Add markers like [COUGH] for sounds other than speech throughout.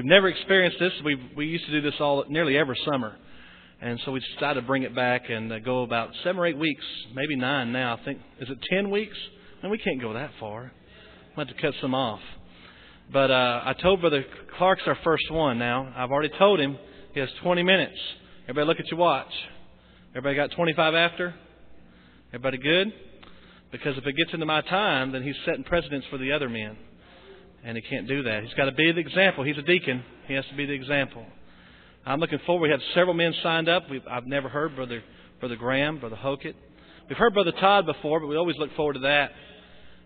you've never experienced this, we we used to do this all nearly every summer, and so we decided to bring it back and uh, go about seven or eight weeks, maybe nine now. I think is it ten weeks? And we can't go that far. Have to cut some off. But uh, I told Brother Clark's our first one now. I've already told him he has 20 minutes. Everybody look at your watch. Everybody got 25 after? Everybody good? Because if it gets into my time, then he's setting precedents for the other men. And he can't do that. He's got to be the example. He's a deacon. He has to be the example. I'm looking forward. We have several men signed up. We've, I've never heard Brother Brother Graham, Brother Hokett. We've heard Brother Todd before, but we always look forward to that.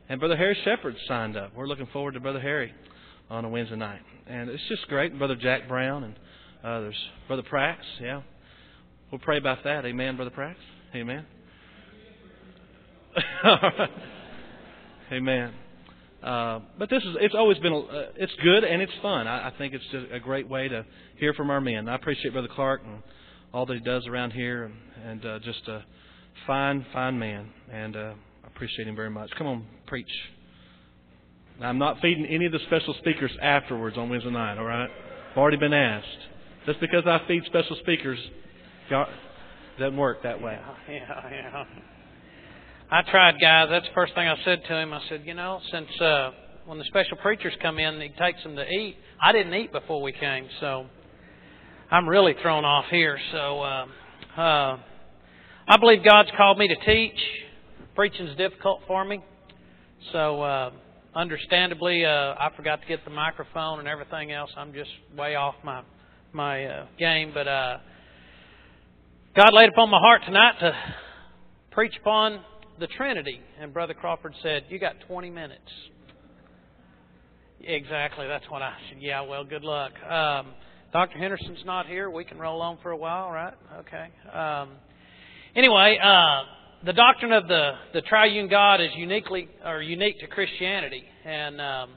And Brother Harry Shepard signed up. We're looking forward to Brother Harry on a Wednesday night. And it's just great. Brother Jack Brown and others. Brother Prax, yeah. We'll pray about that. Amen, Brother Prax. Amen. [LAUGHS] Amen. Uh, but this is it's always been uh, it's good and it's fun. I, I think it's just a great way to hear from our men. I appreciate Brother Clark and all that he does around here, and, and uh, just a fine, fine man. And uh, I appreciate him very much. Come on, preach. I'm not feeding any of the special speakers afterwards on Wednesday night. All right, I've already been asked. Just because I feed special speakers, doesn't work that way. Yeah, yeah, yeah. I tried, guys. That's the first thing I said to him. I said, you know, since uh, when the special preachers come in, he takes them to eat. I didn't eat before we came, so I'm really thrown off here. So uh, uh, I believe God's called me to teach. Preaching's difficult for me, so uh, understandably, uh, I forgot to get the microphone and everything else. I'm just way off my my uh, game, but uh, God laid upon my heart tonight to preach upon the Trinity. And Brother Crawford said, You got 20 minutes. Exactly, that's what I said. Yeah, well, good luck. Um, Dr. Henderson's not here. We can roll on for a while, right? Okay. Um, anyway, uh, the doctrine of the, the triune God is uniquely or unique to Christianity. And um,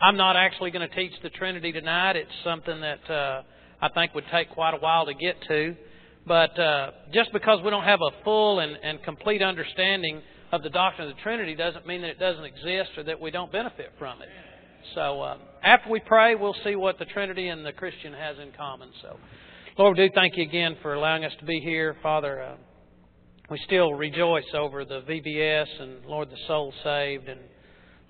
I'm not actually going to teach the Trinity tonight. It's something that uh, I think would take quite a while to get to. But uh, just because we don't have a full and, and complete understanding of the doctrine of the Trinity doesn't mean that it doesn't exist or that we don't benefit from it. So uh, after we pray, we'll see what the Trinity and the Christian has in common. So, Lord, we do thank you again for allowing us to be here, Father. Uh, we still rejoice over the VBS and Lord the soul saved and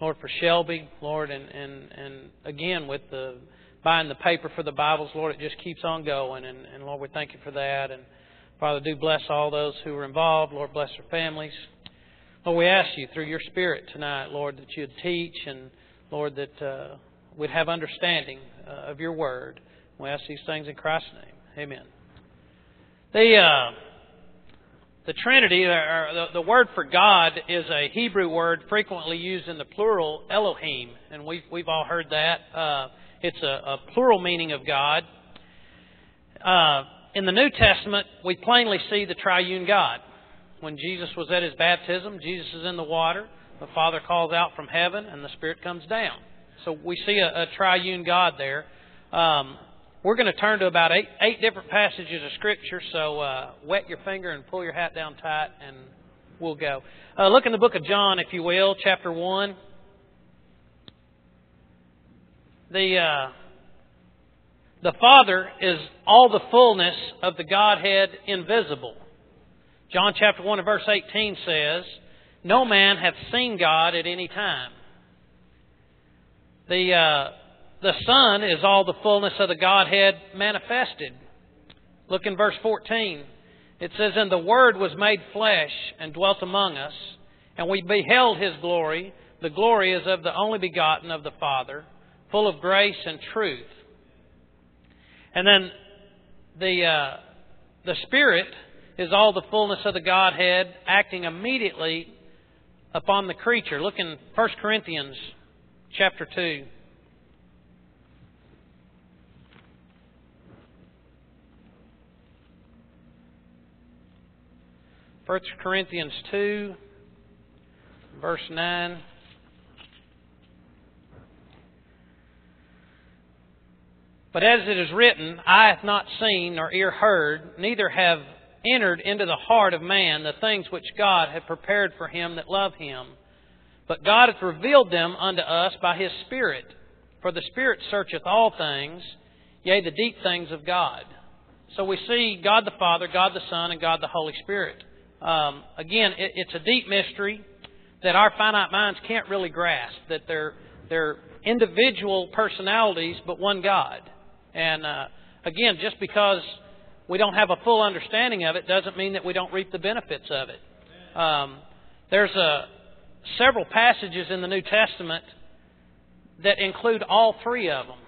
Lord for Shelby, Lord, and and and again with the buying the paper for the Bibles, Lord, it just keeps on going. And, and Lord, we thank you for that. And Father, do bless all those who are involved. Lord, bless their families. Lord, we ask you through your Spirit tonight, Lord, that you'd teach and, Lord, that uh, we'd have understanding uh, of your word. We ask these things in Christ's name. Amen. The, uh, the Trinity, or the, the word for God, is a Hebrew word frequently used in the plural, Elohim. And we've, we've all heard that. Uh, it's a, a plural meaning of God. Uh, in the New Testament, we plainly see the triune God. When Jesus was at his baptism, Jesus is in the water. The Father calls out from heaven, and the Spirit comes down. So we see a, a triune God there. Um, we're going to turn to about eight, eight different passages of Scripture, so uh, wet your finger and pull your hat down tight, and we'll go. Uh, look in the book of John, if you will, chapter 1. The uh, the Father is all the fullness of the Godhead invisible. John chapter 1 and verse 18 says, No man hath seen God at any time. The, uh, the Son is all the fullness of the Godhead manifested. Look in verse 14. It says, And the Word was made flesh and dwelt among us, and we beheld His glory. The glory is of the only begotten of the Father full of grace and truth. And then the uh, the Spirit is all the fullness of the Godhead acting immediately upon the creature. Look in 1 Corinthians chapter 2. First Corinthians 2, verse 9. But as it is written, eye hath not seen, nor ear heard, neither have entered into the heart of man the things which God hath prepared for him that love him. But God hath revealed them unto us by his Spirit. For the Spirit searcheth all things, yea, the deep things of God. So we see God the Father, God the Son, and God the Holy Spirit. Um, again, it, it's a deep mystery that our finite minds can't really grasp. That they're they're individual personalities, but one God. And uh, again, just because we don't have a full understanding of it doesn't mean that we don't reap the benefits of it. Um, there's a several passages in the New Testament that include all three of them.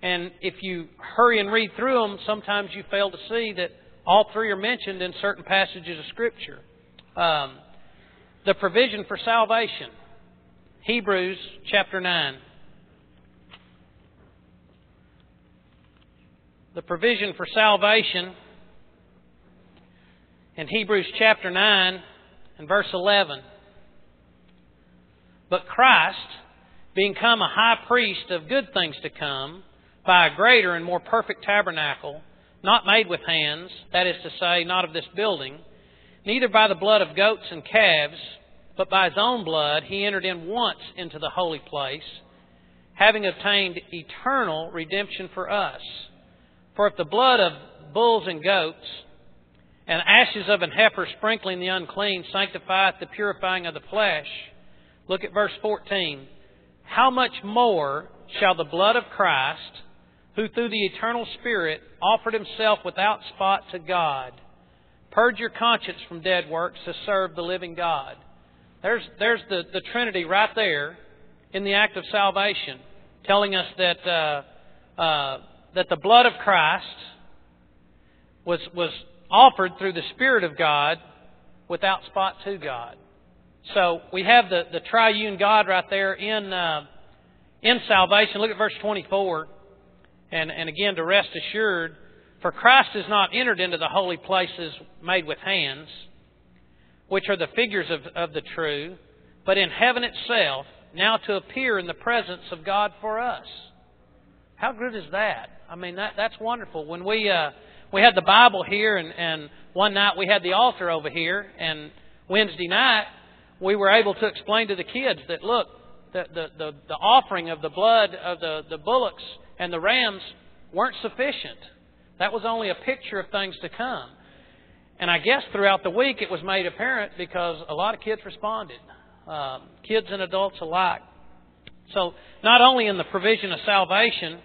And if you hurry and read through them, sometimes you fail to see that all three are mentioned in certain passages of Scripture. Um, the provision for salvation, Hebrews chapter 9. The provision for salvation in Hebrews chapter 9 and verse 11. But Christ, being come a high priest of good things to come, by a greater and more perfect tabernacle, not made with hands, that is to say, not of this building, neither by the blood of goats and calves, but by his own blood he entered in once into the holy place, having obtained eternal redemption for us. For if the blood of bulls and goats, and ashes of an heifer sprinkling the unclean sanctifieth the purifying of the flesh, look at verse 14. How much more shall the blood of Christ, who through the eternal Spirit offered himself without spot to God. Purge your conscience from dead works to serve the living God. There's, there's the, the Trinity right there in the act of salvation, telling us that, uh, uh, that the blood of Christ was, was offered through the Spirit of God without spot to God. So we have the, the triune God right there in, uh, in salvation. Look at verse 24. And, and again, to rest assured, for Christ is not entered into the holy places made with hands, which are the figures of, of the true, but in heaven itself, now to appear in the presence of God for us. How good is that? I mean, that, that's wonderful. When we, uh, we had the Bible here, and, and one night we had the altar over here, and Wednesday night we were able to explain to the kids that, look, the, the, the, the offering of the blood of the, the bullocks and the rams weren't sufficient. That was only a picture of things to come. And I guess throughout the week it was made apparent because a lot of kids responded, um, kids and adults alike. So not only in the provision of salvation,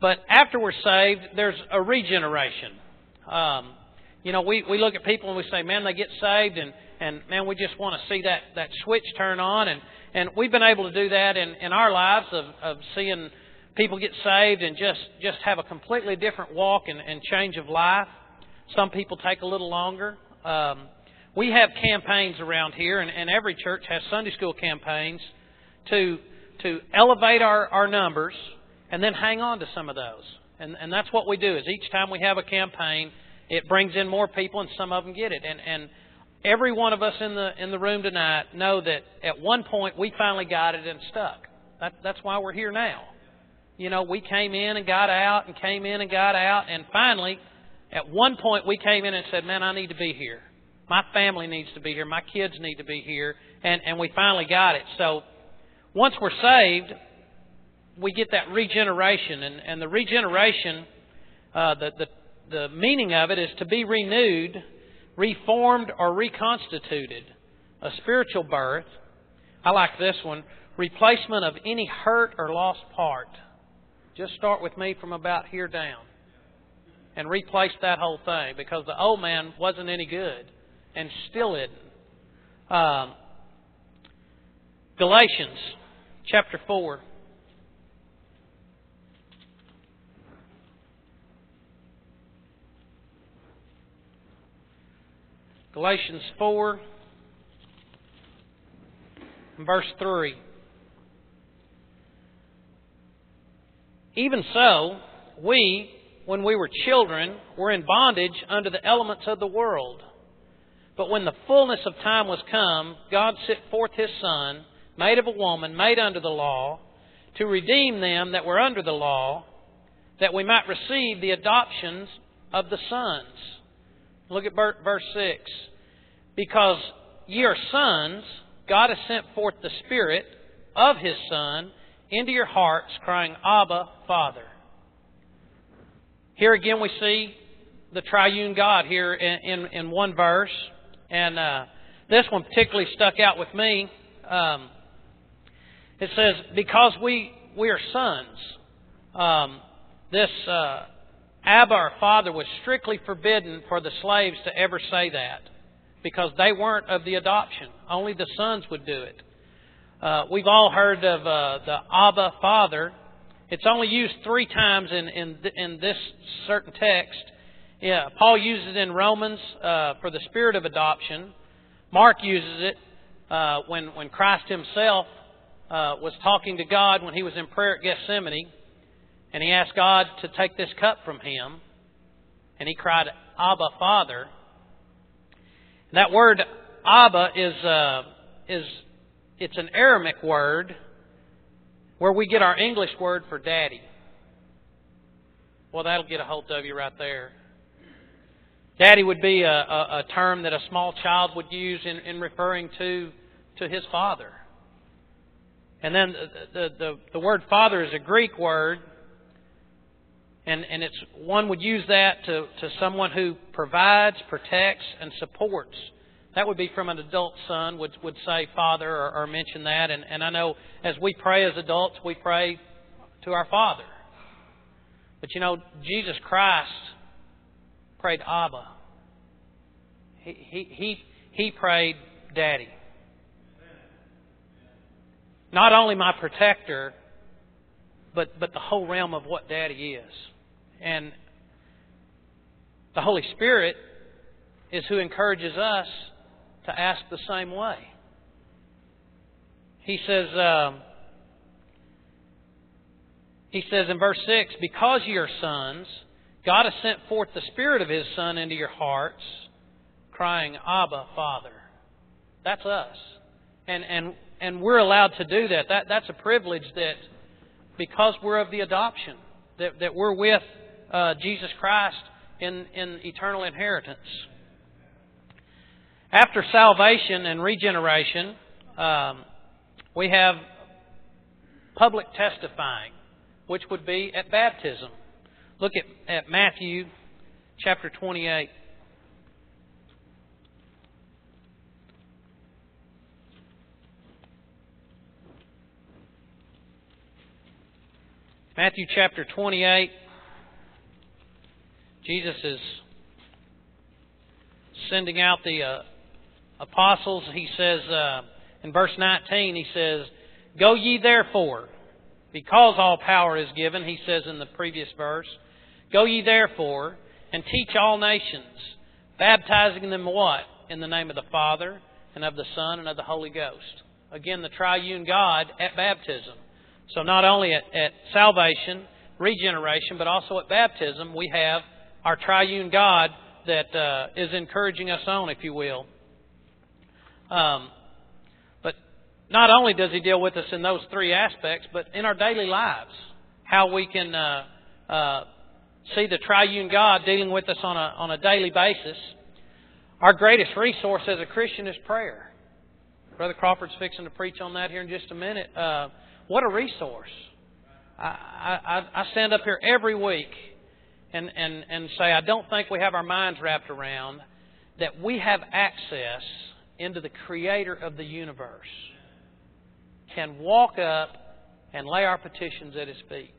but after we're saved, there's a regeneration. Um, you know, we, we look at people and we say, man, they get saved and, and man, we just want to see that, that switch turn on. And, and we've been able to do that in, in our lives of, of seeing people get saved and just, just have a completely different walk and, and change of life. Some people take a little longer. Um, we have campaigns around here, and, and every church has Sunday school campaigns to to elevate our, our numbers and then hang on to some of those. And, and that's what we do. Is each time we have a campaign, it brings in more people, and some of them get it. And and every one of us in the in the room tonight know that at one point we finally got it and stuck. That, that's why we're here now you know, we came in and got out and came in and got out. And finally, at one point, we came in and said, Man, I need to be here. My family needs to be here. My kids need to be here. And, and we finally got it. So once we're saved, we get that regeneration. And, and the regeneration, uh, the, the, the meaning of it is to be renewed, reformed, or reconstituted. A spiritual birth. I like this one replacement of any hurt or lost part. Just start with me from about here down and replace that whole thing because the old man wasn't any good and still isn't. Um, Galatians chapter 4. Galatians 4 verse 3. Even so, we, when we were children, were in bondage under the elements of the world. But when the fullness of time was come, God sent forth His Son, made of a woman, made under the law, to redeem them that were under the law, that we might receive the adoptions of the sons. Look at verse 6. Because ye are sons, God has sent forth the Spirit of His Son into your hearts, crying, Abba, Father. Here again we see the triune God here in, in, in one verse. And uh, this one particularly stuck out with me. Um, it says, because we, we are sons. Um, this uh, Abba, our father, was strictly forbidden for the slaves to ever say that because they weren't of the adoption. Only the sons would do it. Uh, we've all heard of uh, the Abba Father. It's only used three times in in, in this certain text. Yeah, Paul uses it in Romans uh, for the spirit of adoption. Mark uses it uh, when when Christ Himself uh, was talking to God when He was in prayer at Gethsemane, and He asked God to take this cup from Him, and He cried, "Abba, Father." And That word Abba is uh, is it's an Aramaic word where we get our English word for daddy. Well, that'll get a hold of you right there. Daddy would be a, a, a term that a small child would use in, in referring to to his father. And then the, the, the word father is a Greek word, and, and it's one would use that to, to someone who provides, protects, and supports that would be from an adult son would would say father or, or mention that and, and I know as we pray as adults we pray to our father. But you know, Jesus Christ prayed Abba. He he he, he prayed Daddy. Not only my protector, but but the whole realm of what Daddy is. And the Holy Spirit is who encourages us to ask the same way. He says, um, he says in verse 6, Because ye are sons, God has sent forth the Spirit of His Son into your hearts, crying, Abba, Father. That's us. And, and, and we're allowed to do that. that. That's a privilege that, because we're of the adoption, that, that we're with uh, Jesus Christ in, in eternal inheritance. After salvation and regeneration, um, we have public testifying, which would be at baptism. Look at, at Matthew chapter 28. Matthew chapter 28. Jesus is sending out the uh, apostles, he says uh, in verse 19, he says, Go ye therefore, because all power is given, he says in the previous verse, Go ye therefore, and teach all nations, baptizing them what? In the name of the Father, and of the Son, and of the Holy Ghost. Again, the triune God at baptism. So not only at, at salvation, regeneration, but also at baptism, we have our triune God that uh, is encouraging us on, if you will. Um, but not only does He deal with us in those three aspects, but in our daily lives, how we can uh, uh, see the triune God dealing with us on a on a daily basis. Our greatest resource as a Christian is prayer. Brother Crawford's fixing to preach on that here in just a minute. Uh, what a resource! I, I, I stand up here every week and, and, and say, I don't think we have our minds wrapped around that we have access into the Creator of the universe, can walk up and lay our petitions at His feet.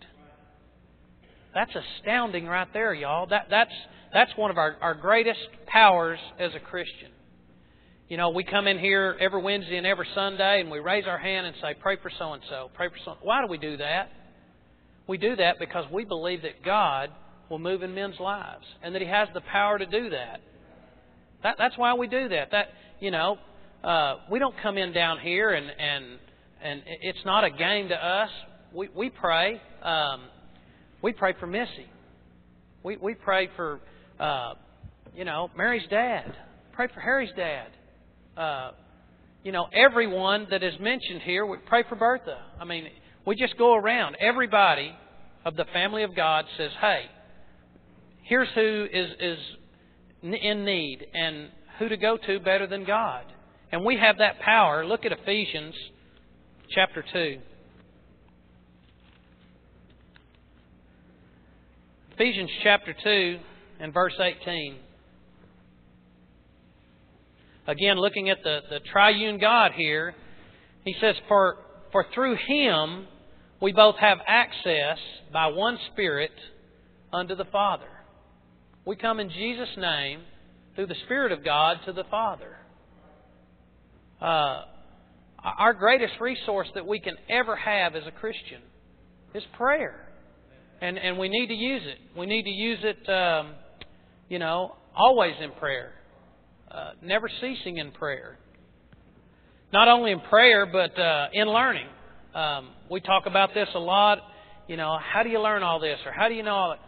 That's astounding right there, y'all. That, that's, that's one of our, our greatest powers as a Christian. You know, we come in here every Wednesday and every Sunday and we raise our hand and say, Pray for so and so, pray for so Why do we do that? We do that because we believe that God will move in men's lives and that He has the power to do that. that that's why we do that. That you know, uh, we don't come in down here and and and it's not a game to us. We we pray. Um, we pray for Missy. We we pray for uh, you know Mary's dad. Pray for Harry's dad. Uh, you know, everyone that is mentioned here, we pray for Bertha. I mean, we just go around. Everybody of the family of God says, hey, here's who is, is in need and who to go to better than God. And we have that power. Look at Ephesians chapter 2. Ephesians chapter 2 and verse 18. Again, looking at the, the triune God here, he says, for, for through him we both have access by one Spirit unto the Father. We come in Jesus' name through the Spirit of God to the Father. Uh, our greatest resource that we can ever have as a Christian is prayer. And, and we need to use it. We need to use it, um, you know, always in prayer, uh, never ceasing in prayer. Not only in prayer, but uh, in learning. Um, we talk about this a lot. You know, how do you learn all this, or how do you know all that?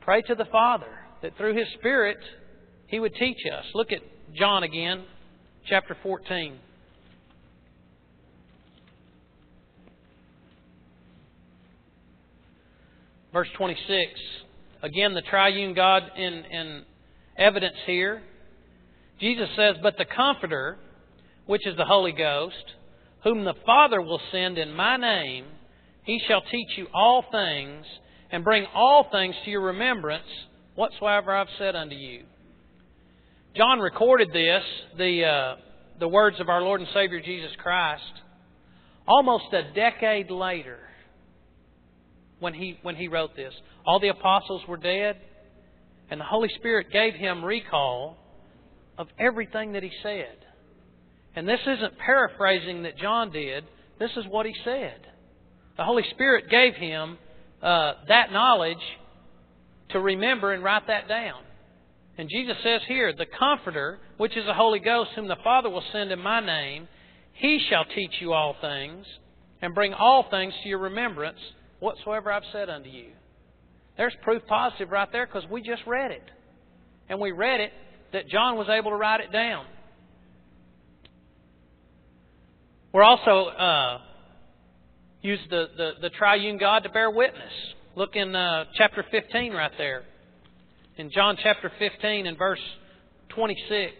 Pray to the Father that through His Spirit He would teach us. Look at John again, chapter 14. Verse 26. Again, the triune God in, in evidence here. Jesus says, But the Comforter, which is the Holy Ghost, whom the Father will send in my name, he shall teach you all things and bring all things to your remembrance whatsoever I've said unto you. John recorded this, the, uh, the words of our Lord and Savior Jesus Christ, almost a decade later when he, when he wrote this. All the apostles were dead, and the Holy Spirit gave him recall of everything that he said. And this isn't paraphrasing that John did, this is what he said. The Holy Spirit gave him uh, that knowledge to remember and write that down. And Jesus says here, the Comforter, which is the Holy Ghost, whom the Father will send in my name, he shall teach you all things and bring all things to your remembrance whatsoever I've said unto you. There's proof positive right there because we just read it. And we read it that John was able to write it down. We're also uh, use the, the, the, triune God to bear witness. Look in uh, chapter 15 right there. In John chapter 15 and verse 26.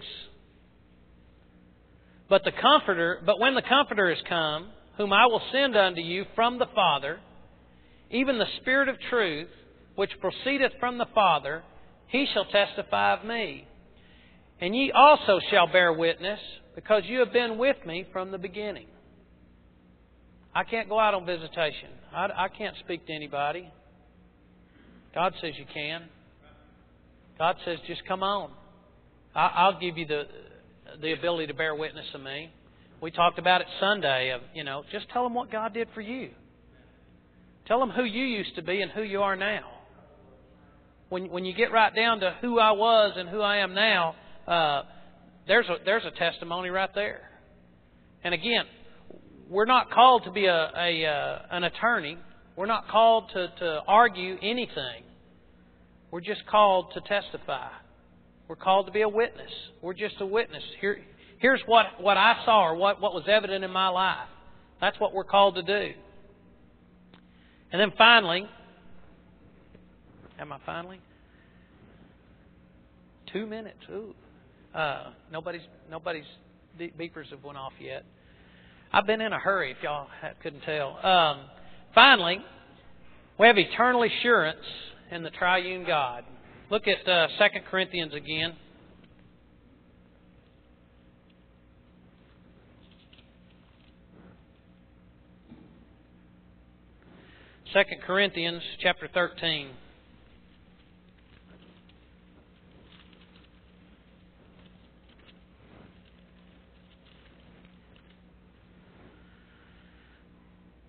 But the Comforter, but when the Comforter is come, whom I will send unto you from the Father, even the Spirit of truth, which proceedeth from the Father, he shall testify of me. And ye also shall bear witness, because you have been with me from the beginning. I can't go out on visitation. I, I can't speak to anybody. God says you can. God says just come on. I'll give you the the ability to bear witness of me. We talked about it Sunday. Of you know, just tell them what God did for you. Tell them who you used to be and who you are now. When, when you get right down to who I was and who I am now, uh, there's, a, there's a testimony right there. And again, we're not called to be a, a uh, an attorney. We're not called to, to argue anything. We're just called to testify. We're called to be a witness. We're just a witness. Here, here's what, what I saw or what, what was evident in my life. That's what we're called to do. And then finally, am I finally? Two minutes. Ooh. Uh, nobody's nobody's beepers have went off yet. I've been in a hurry. If y'all couldn't tell. Um, finally, we have eternal assurance in the Triune God. Look at uh, 2 Corinthians again. 2 Corinthians chapter 13.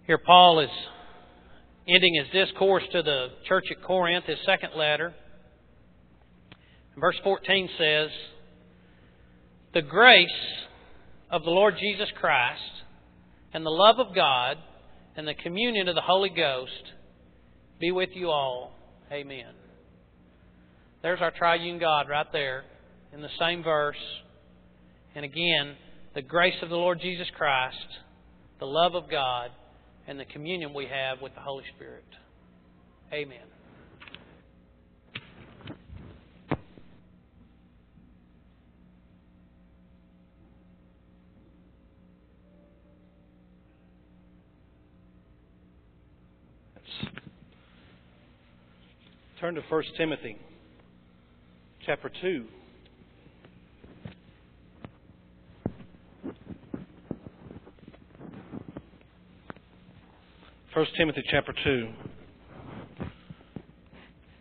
Here, Paul is ending his discourse to the church at Corinth, his second letter. Verse 14 says, The grace of the Lord Jesus Christ and the love of God and the communion of the Holy Ghost be with you all. Amen. There's our triune God right there in the same verse And again, the grace of the Lord Jesus Christ, the love of God, and the communion we have with the Holy Spirit. Amen. Turn to 1 Timothy chapter 2. First Timothy chapter two.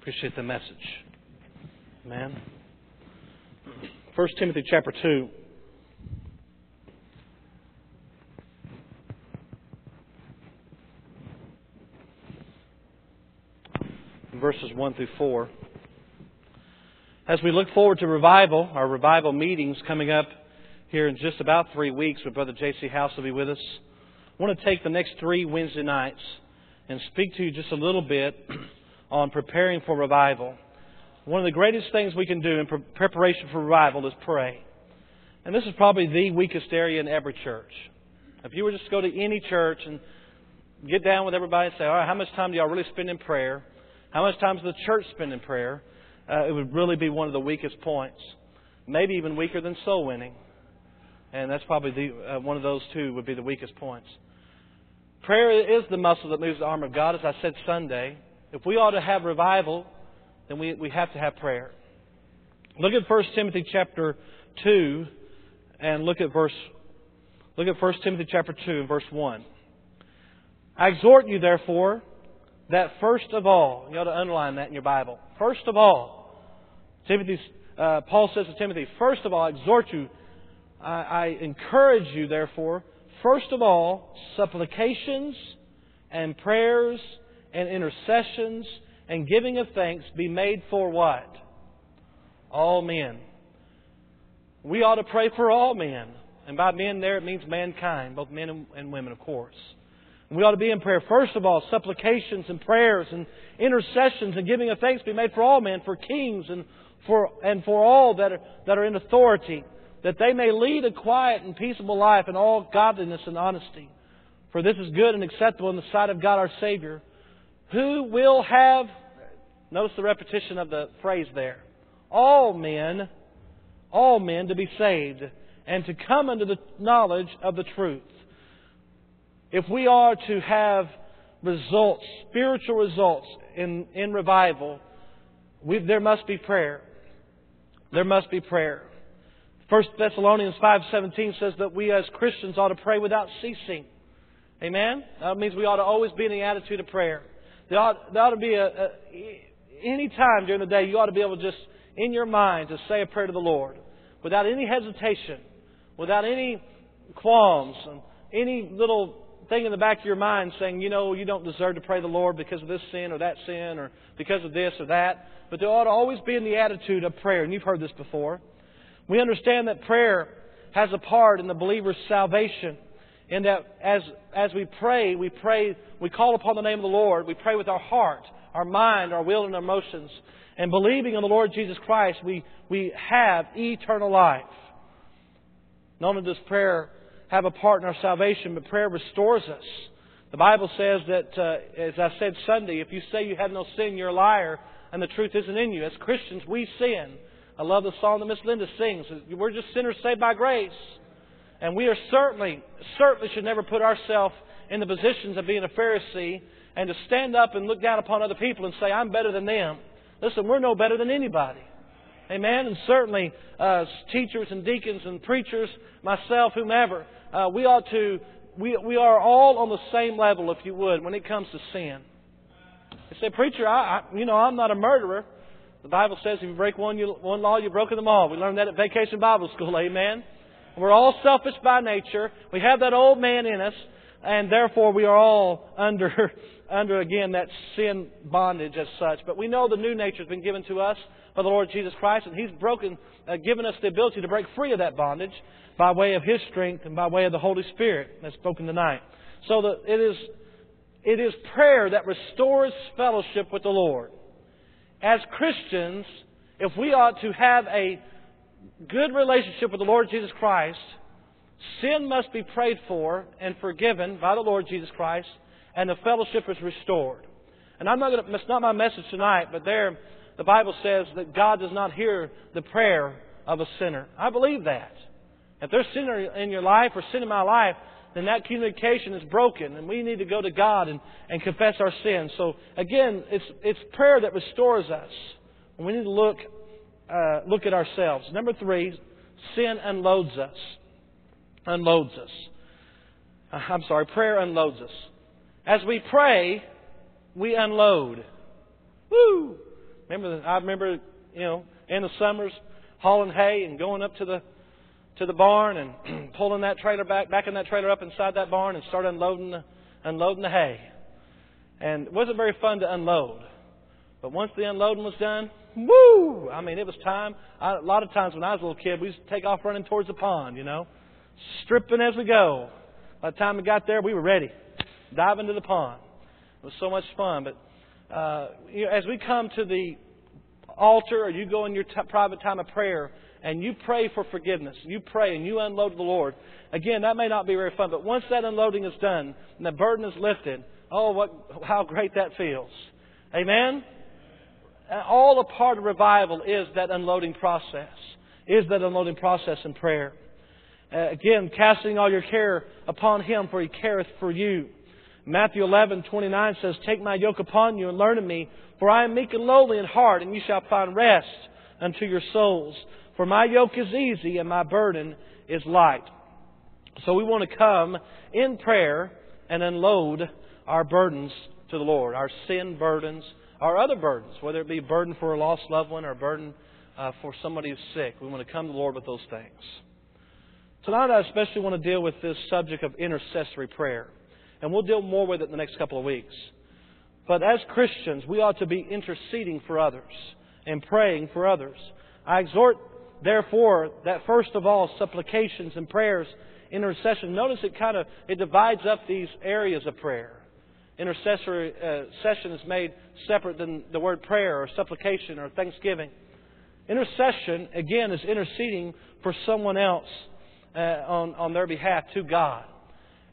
Appreciate the message. Man. First Timothy chapter two. verses 1 through 4. As we look forward to revival, our revival meetings coming up here in just about three weeks, where Brother J.C. House will be with us, I want to take the next three Wednesday nights and speak to you just a little bit [CLEARS THROAT] on preparing for revival. One of the greatest things we can do in pre- preparation for revival is pray. And this is probably the weakest area in every church. If you were just to go to any church and get down with everybody and say, all right, how much time do y'all really spend in prayer? How much time does the church spend in prayer? Uh, it would really be one of the weakest points. Maybe even weaker than soul winning. And that's probably the, uh, one of those two would be the weakest points. Prayer is the muscle that moves the arm of God, as I said Sunday. If we ought to have revival, then we, we have to have prayer. Look at 1 Timothy chapter 2 and look at verse look at 1 Timothy chapter 2 and verse 1. I exhort you therefore that first of all, you ought to underline that in your Bible. First of all, Timothy's, uh, Paul says to Timothy, first of all, I exhort you, I, I encourage you, therefore, first of all, supplications and prayers and intercessions and giving of thanks be made for what? All men. We ought to pray for all men. And by men there it means mankind, both men and women, of course. We ought to be in prayer. First of all, supplications and prayers and intercessions and giving of thanks be made for all men, for kings and for, and for all that are, that are in authority, that they may lead a quiet and peaceable life in all godliness and honesty. For this is good and acceptable in the sight of God our Savior, who will have, notice the repetition of the phrase there, all men, all men to be saved and to come unto the knowledge of the truth. If we are to have results, spiritual results in, in revival, we, there must be prayer. There must be prayer. 1 Thessalonians 5.17 says that we as Christians ought to pray without ceasing. Amen? That means we ought to always be in the attitude of prayer. There ought, there ought to be a, a any time during the day you ought to be able to just in your mind to say a prayer to the Lord without any hesitation, without any qualms, and any little thing in the back of your mind saying, you know, you don't deserve to pray the Lord because of this sin or that sin or because of this or that. But there ought to always be in the attitude of prayer. And you've heard this before. We understand that prayer has a part in the believer's salvation. In that as, as we pray, we pray, we call upon the name of the Lord. We pray with our heart, our mind, our will, and our emotions. And believing in the Lord Jesus Christ, we, we have eternal life. Not only does prayer have a part in our salvation, but prayer restores us. The Bible says that, uh, as I said Sunday, if you say you have no sin, you're a liar, and the truth isn't in you. As Christians, we sin. I love the song that Miss Linda sings. We're just sinners saved by grace. And we are certainly, certainly should never put ourselves in the positions of being a Pharisee and to stand up and look down upon other people and say, I'm better than them. Listen, we're no better than anybody. Amen. And certainly, uh, teachers and deacons and preachers, myself, whomever, uh, we ought to, we, we are all on the same level, if you would, when it comes to sin. You say, preacher, I, I, you know, I'm not a murderer. The Bible says if you break one, you, one law, you've broken them all. We learned that at Vacation Bible School, [LAUGHS] amen? We're all selfish by nature. We have that old man in us, and therefore we are all under, [LAUGHS] under again, that sin bondage as such. But we know the new nature has been given to us by the Lord Jesus Christ, and He's broken, uh, given us the ability to break free of that bondage by way of His strength and by way of the Holy Spirit that's spoken tonight. So that it is, it is prayer that restores fellowship with the Lord. As Christians, if we ought to have a good relationship with the Lord Jesus Christ, sin must be prayed for and forgiven by the Lord Jesus Christ, and the fellowship is restored. And I'm not going to, it's not my message tonight, but there, the Bible says that God does not hear the prayer of a sinner. I believe that. If there's sin in your life or sin in my life, then that communication is broken, and we need to go to God and, and confess our sins. So again, it's it's prayer that restores us. And we need to look uh, look at ourselves. Number three, sin unloads us. Unloads us. Uh, I'm sorry, prayer unloads us. As we pray, we unload. Woo! Remember, I remember, you know, in the summers, hauling hay and going up to the to the barn and [CLEARS THROAT] pulling that trailer back, backing that trailer up inside that barn and start unloading the, unloading the hay. And it wasn't very fun to unload. But once the unloading was done, woo! I mean, it was time. I, a lot of times when I was a little kid, we used to take off running towards the pond, you know, stripping as we go. By the time we got there, we were ready. Dive into the pond. It was so much fun. But uh, you know, as we come to the altar or you go in your t- private time of prayer and you pray for forgiveness, you pray and you unload the Lord, again, that may not be very fun, but once that unloading is done and the burden is lifted, oh, what, how great that feels. Amen? All a part of revival is that unloading process, is that unloading process in prayer. Uh, again, casting all your care upon Him, for He careth for you. Matthew 11:29 says, "Take my yoke upon you and learn of me, for I am meek and lowly in heart, and you shall find rest unto your souls. For my yoke is easy and my burden is light." So we want to come in prayer and unload our burdens to the Lord, our sin burdens, our other burdens, whether it be a burden for a lost loved one or a burden uh, for somebody who's sick. We want to come to the Lord with those things. Tonight, I especially want to deal with this subject of intercessory prayer. And we'll deal more with it in the next couple of weeks. But as Christians, we ought to be interceding for others and praying for others. I exhort, therefore, that first of all, supplications and prayers, intercession. Notice it kind of it divides up these areas of prayer. Intercessory uh, session is made separate than the word prayer or supplication or thanksgiving. Intercession, again, is interceding for someone else uh, on, on their behalf to God.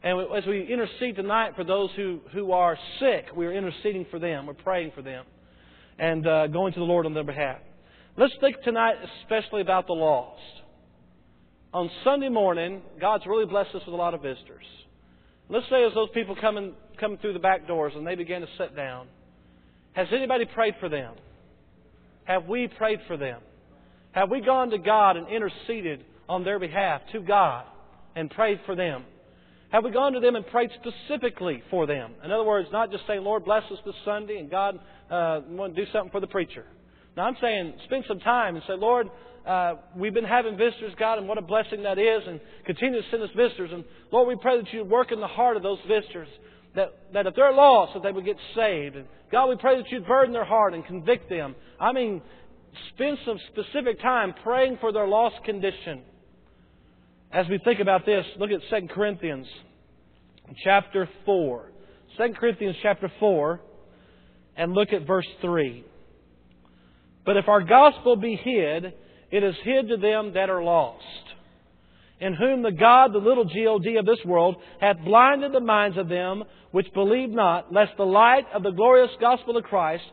And as we intercede tonight for those who, who are sick, we are interceding for them. We're praying for them and uh, going to the Lord on their behalf. Let's think tonight especially about the lost. On Sunday morning, God's really blessed us with a lot of visitors. Let's say as those people coming coming through the back doors and they begin to sit down, has anybody prayed for them? Have we prayed for them? Have we gone to God and interceded on their behalf to God and prayed for them? Have we gone to them and prayed specifically for them? In other words, not just saying, Lord, bless us this Sunday and God uh, want to do something for the preacher. Now, I'm saying spend some time and say, Lord, uh, we've been having visitors, God, and what a blessing that is, and continue to send us visitors. And Lord, we pray that you work in the heart of those visitors, that, that if they're lost, that they would get saved. And God, we pray that you'd burden their heart and convict them. I mean, spend some specific time praying for their lost condition. As we think about this, look at 2 Corinthians chapter 4. 2 Corinthians chapter 4 and look at verse 3. But if our gospel be hid, it is hid to them that are lost, in whom the God, the little God of this world, hath blinded the minds of them which believe not, lest the light of the glorious gospel of Christ,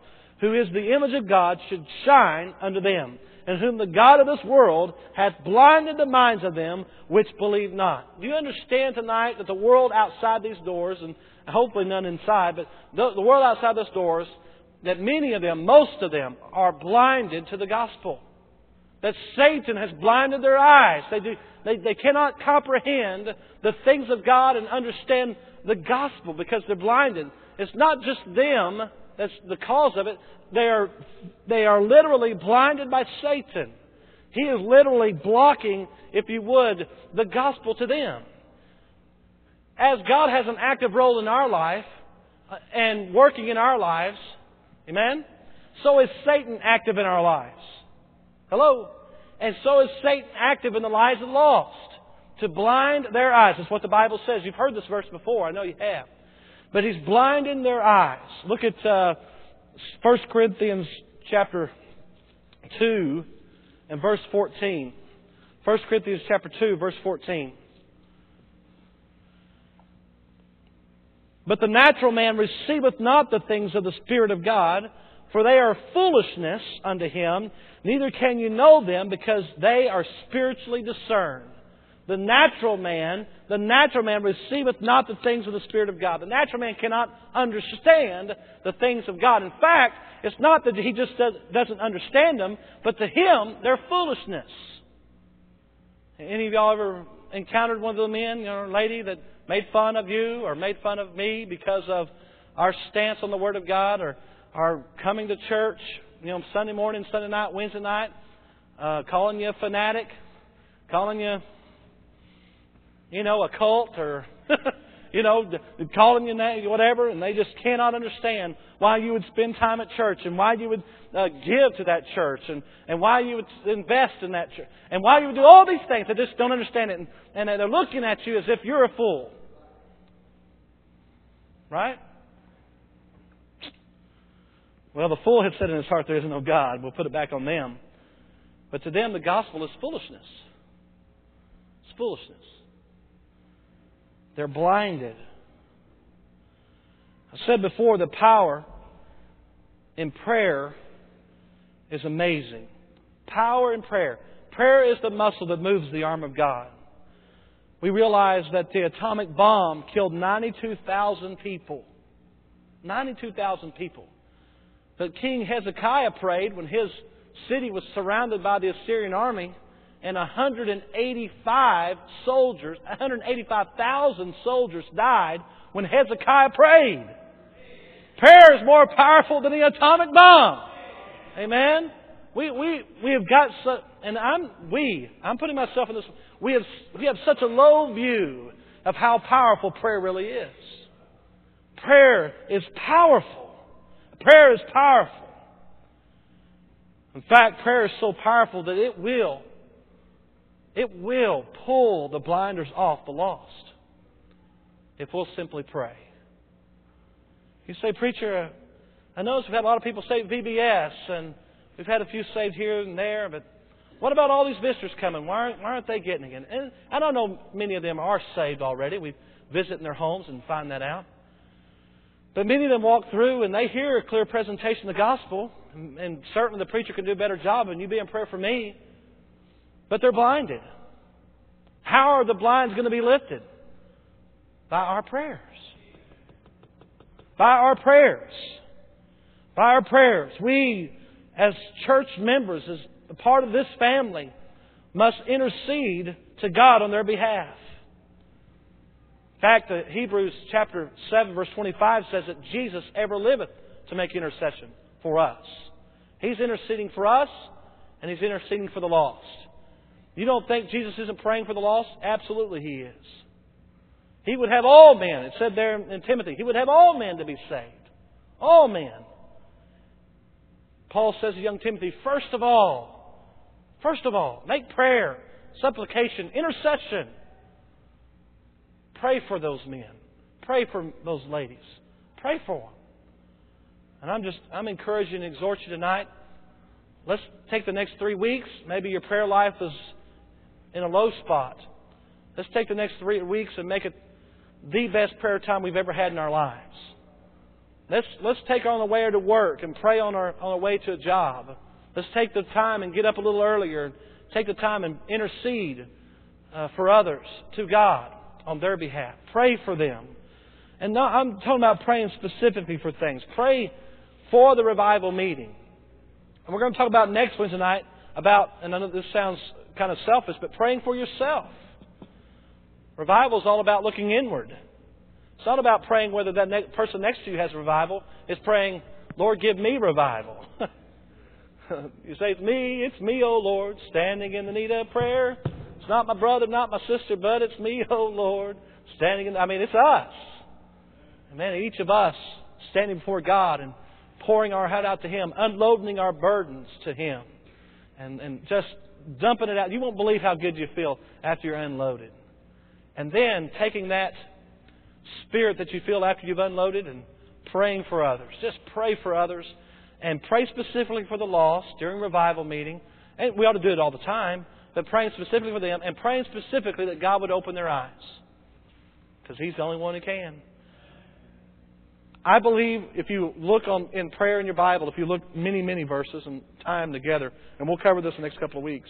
who is the image of God, should shine unto them in whom the God of this world hath blinded the minds of them which believe not. Do you understand tonight that the world outside these doors, and hopefully none inside, but the, world outside these doors, that many of them, most of them, are blinded to the gospel. That Satan has blinded their eyes. They, do, they, they cannot comprehend the things of God and understand the gospel because they're blinded. It's not just them that's the cause of it. They are, they are literally blinded by Satan. He is literally blocking, if you would, the gospel to them. As God has an active role in our life uh, and working in our lives, amen, so is Satan active in our lives. Hello? And so is Satan active in the lives of the lost to blind their eyes. That's what the Bible says. You've heard this verse before. I know you have. But he's blinding their eyes. Look at uh, 1 Corinthians chapter 2 and verse 14. 1 Corinthians chapter 2, verse 14. But the natural man receiveth not the things of the Spirit of God, for they are foolishness unto him, neither can you know them because they are spiritually discerned. The natural man, the natural man receiveth not the things of the Spirit of God. The natural man cannot understand the things of God. In fact, it's not that he just doesn't understand them, but to him, they're foolishness. Any of y'all ever encountered one of the men, know, lady that made fun of you or made fun of me because of our stance on the Word of God or our coming to church, you know, Sunday morning, Sunday night, Wednesday night, uh, calling you a fanatic, calling you you know, a cult or, [LAUGHS] you know, calling you name, whatever, and they just cannot understand why you would spend time at church and why you would uh, give to that church and, and why you would invest in that church and why you would do all these things. They just don't understand it. And, and they're looking at you as if you're a fool. Right? Well, the fool had said in his heart, There is no God. We'll put it back on them. But to them, the gospel is foolishness. It's foolishness. They're blinded. I said before, the power in prayer is amazing. Power in prayer. Prayer is the muscle that moves the arm of God. We realize that the atomic bomb killed 92,000 people. 92,000 people. But King Hezekiah prayed when his city was surrounded by the Assyrian army and 185 soldiers, 185,000 soldiers died when Hezekiah prayed. Prayer is more powerful than the atomic bomb. Amen. We we we have got so, and I'm we I'm putting myself in this. We have we have such a low view of how powerful prayer really is. Prayer is powerful. Prayer is powerful. In fact, prayer is so powerful that it will it will pull the blinders off the lost if we'll simply pray. You say, Preacher, I notice we've had a lot of people say VBS, and we've had a few saved here and there, but what about all these visitors coming? Why aren't, why aren't they getting it? And I don't know many of them are saved already. We visit in their homes and find that out. But many of them walk through and they hear a clear presentation of the gospel, and, and certainly the preacher can do a better job, and you be in prayer for me. But they're blinded. How are the blinds going to be lifted? By our prayers. By our prayers. By our prayers. We, as church members, as a part of this family, must intercede to God on their behalf. In fact, Hebrews chapter 7, verse 25 says that Jesus ever liveth to make intercession for us. He's interceding for us, and He's interceding for the lost. You don't think Jesus isn't praying for the lost? Absolutely he is. He would have all men, it said there in Timothy, he would have all men to be saved. All men. Paul says to young Timothy, first of all, first of all, make prayer, supplication, intercession. Pray for those men. Pray for those ladies. Pray for them. And I'm just, I'm encouraging and exhorting you tonight. Let's take the next three weeks. Maybe your prayer life is in a low spot. Let's take the next three weeks and make it the best prayer time we've ever had in our lives. Let's, let's take on the way to work and pray on our, on our way to a job. Let's take the time and get up a little earlier and take the time and intercede uh, for others to God on their behalf. Pray for them. And not, I'm talking about praying specifically for things. Pray for the revival meeting. And we're going to talk about next Wednesday night about, and I know this sounds kind of selfish, but praying for yourself. Revival is all about looking inward. It's not about praying whether that ne- person next to you has revival. It's praying, Lord, give me revival. [LAUGHS] you say, It's me, it's me, O Lord, standing in the need of prayer. It's not my brother, not my sister, but it's me, [LAUGHS] O Lord, standing in. I mean, it's us. Amen. Each of us standing before God and pouring our heart out to Him, unloading our burdens to Him, and, and just dumping it out. You won't believe how good you feel after you're unloaded. And then taking that spirit that you feel after you've unloaded and praying for others. Just pray for others and pray specifically for the lost during revival meeting. And we ought to do it all the time. but praying specifically for them and praying specifically that God would open their eyes. Because He's the only one who can. I believe if you look on in prayer in your Bible, if you look many, many verses and tie them together, and we'll cover this in the next couple of weeks,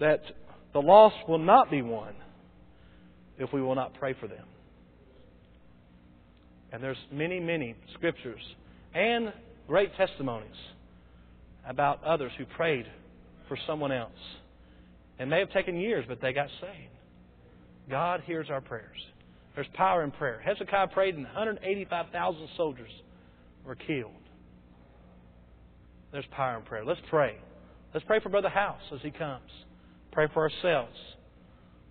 that the lost will not be won if we will not pray for them. And there's many, many scriptures and great testimonies about others who prayed for someone else. It may have taken years, but they got saved. God hears our prayers. There's power in prayer. Hezekiah prayed, and 185,000 soldiers were killed. There's power in prayer. Let's pray. Let's pray for Brother House as he comes. Pray for ourselves.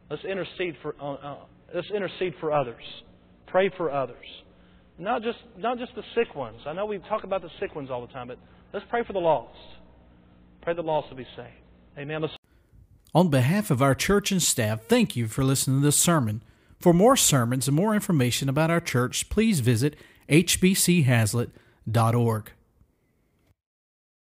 Let's intercede for. Uh, uh, let's intercede for others. Pray for others. Not just not just the sick ones. I know we talk about the sick ones all the time, but let's pray for the lost. Pray the lost will be saved. Amen. Let's On behalf of our church and staff, thank you for listening to this sermon. For more sermons and more information about our church, please visit hbchazlitt.org.